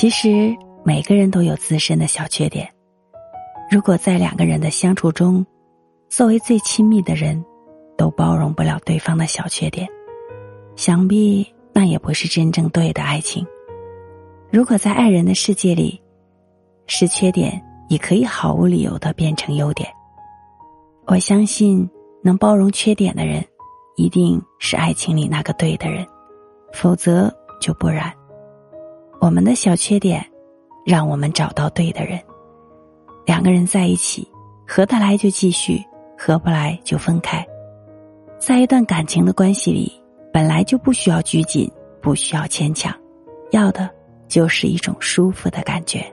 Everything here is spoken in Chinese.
其实每个人都有自身的小缺点。如果在两个人的相处中，作为最亲密的人，都包容不了对方的小缺点，想必那也不是真正对的爱情。如果在爱人的世界里，是缺点也可以毫无理由的变成优点。我相信，能包容缺点的人，一定是爱情里那个对的人，否则就不然。我们的小缺点，让我们找到对的人。两个人在一起，合得来就继续，合不来就分开。在一段感情的关系里，本来就不需要拘谨，不需要牵强，要的。就是一种舒服的感觉。